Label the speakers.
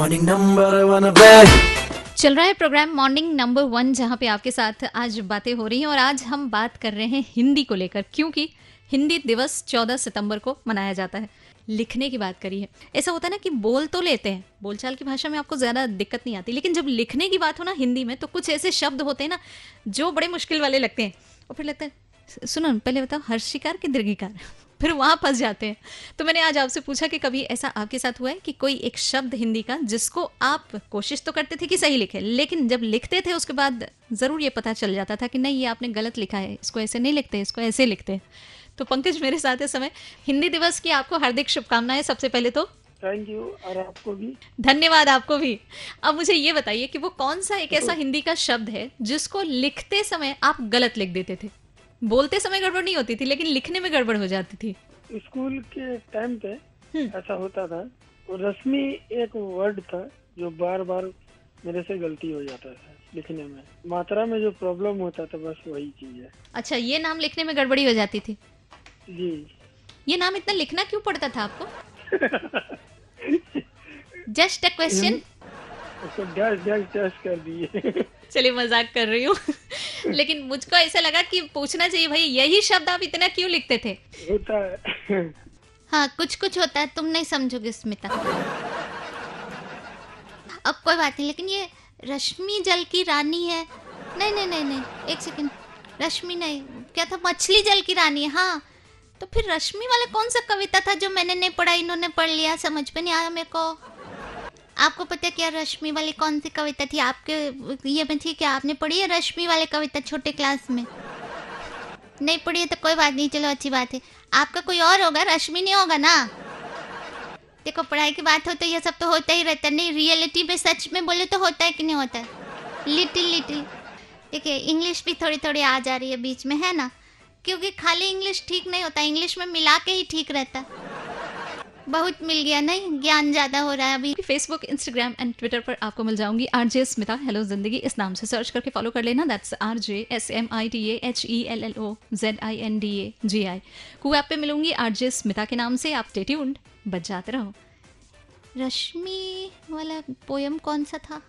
Speaker 1: Morning number one पे
Speaker 2: चल रहा है प्रोग्राम मॉर्निंग नंबर वन जहाँ पे आपके साथ आज बातें हो रही हैं और आज हम बात कर रहे हैं हिंदी को लेकर, क्योंकि हिंदी दिवस 14 सितंबर को मनाया जाता है। लिखने की बात करी है। ऐसा होता है ना कि बोल तो लेते हैं, बोलचाल की भाषा में आपको ज़्यादा दिक्कत नहीं आती, लेकिन जब लिखने की बात हो ना हिंदी में तो कुछ ऐसे शब्द होते हैं ना, जो बड़े मुश्किल वाले लगते हैं। और फिर लगता है, सुनो, पहले बताओ, हर्षिकार की दीर्घिकार? फिर वहाँ फंस जाते हैं। तो मैंने आज आपसे पूछा कि कभी ऐसा आपके साथ हुआ है कि कोई एक शब्द हिंदी का जिसको आप कोशिश तो करते थे कि सही लिखे लेकिन जब लिखते थे उसके बाद ज़रूर ये पता चल जाता था कि नहीं ये आपने गलत लिखा है इसको ऐसे नहीं लिखते इसको ऐसे लिखते हैं। तो पंकज मेरे साथ इस समय हिंदी दिवस की आपको हार्दिक शुभकामनाएँ सबसे पहले तो।
Speaker 3: थैंक यू और आपको भी।
Speaker 2: धन्यवाद आपको भी। अब मुझे ये बताइए कि वो कौन सा एक ऐसा हिंदी का शब्द है जिसको लिखते समय आप गलत लिख देते थे? बोलते समय गड़बड़ नहीं होती थी लेकिन लिखने में गड़बड़ हो जाती थी।
Speaker 3: स्कूल के टाइम पे
Speaker 2: हम्म।
Speaker 3: ऐसा होता था रश्मि एक वर्ड था जो बार बार मेरे से गलती हो जाता था लिखने में। मात्रा में जो प्रॉब्लम होता था बस वही चीज़ है।
Speaker 2: अच्छा ये नाम लिखने में गड़बड़ी हो जाती थी?
Speaker 3: जी।
Speaker 2: ये नाम इतना लिखना क्यों पड़ता था आपको? जस्ट अ क्वेश्चन
Speaker 3: उसको कर दिए।
Speaker 2: चलिए मज़ाक कर रही हूँ। लेकिन मुझको ऐसा लगा कि पूछना चाहिए भाई यही शब्द आप इतना क्यों लिखते थे?
Speaker 3: होता है।
Speaker 2: हाँ कुछ कुछ होता है तुम नहीं समझोगे स्मिता। अब कोई बात नहीं लेकिन ये रश्मि जल की रानी है। नहीं नहीं नहीं नहीं एक सेकंड। रश्मि नहीं क्या था? मछली जल की रानी है हाँ। तो फिर रश्मि वाला कौन सा कविता था जो मैंने नहीं पढ़ा इन्होंने पढ़ लिया समझ में नहीं आया मेरे को? आपको पता क्या रश्मि वाली कौन सी कविता थी? आपके, ये में थी क्या आपने पढ़ी है रश्मि वाली कविता छोटे क्लास में? नहीं पढ़ी है तो कोई बात नहीं, चलो अच्छी बात है। आपका कोई और होगा? रश्मि नहीं होगा ना? देखो, पढ़ाई की बात हो तो ये सब तो होता ही रहता है। नहीं रियलिटी में सच में बोले तो होता है कि नहीं होता? लिटिल लिटिल देखिए इंग्लिश भी थोड़ी थोड़ी आ जा रही है बीच में, है ना? क्योंकि खाली इंग्लिश ठीक नहीं होता। इंग्लिश में मिला के ही ठीक रहता। बहुत मिल गया नहीं ज्ञान ज़्यादा हो रहा है अभी। फेसबुक इंस्टाग्राम एंड ट्विटर पर आपको मिल जाऊँगी। आर जे स्मिता हेलो ज़िंदगी इस नाम से सर्च करके फॉलो कर लेना। That's R J S M I T H E L L O Z I N D A G I Koo app पे मिलूँगी आर जे स्मिता के नाम से। आप स्टेट्यून्ड बच जाते रहो। रश्मि वाला पोयम कौन सा था?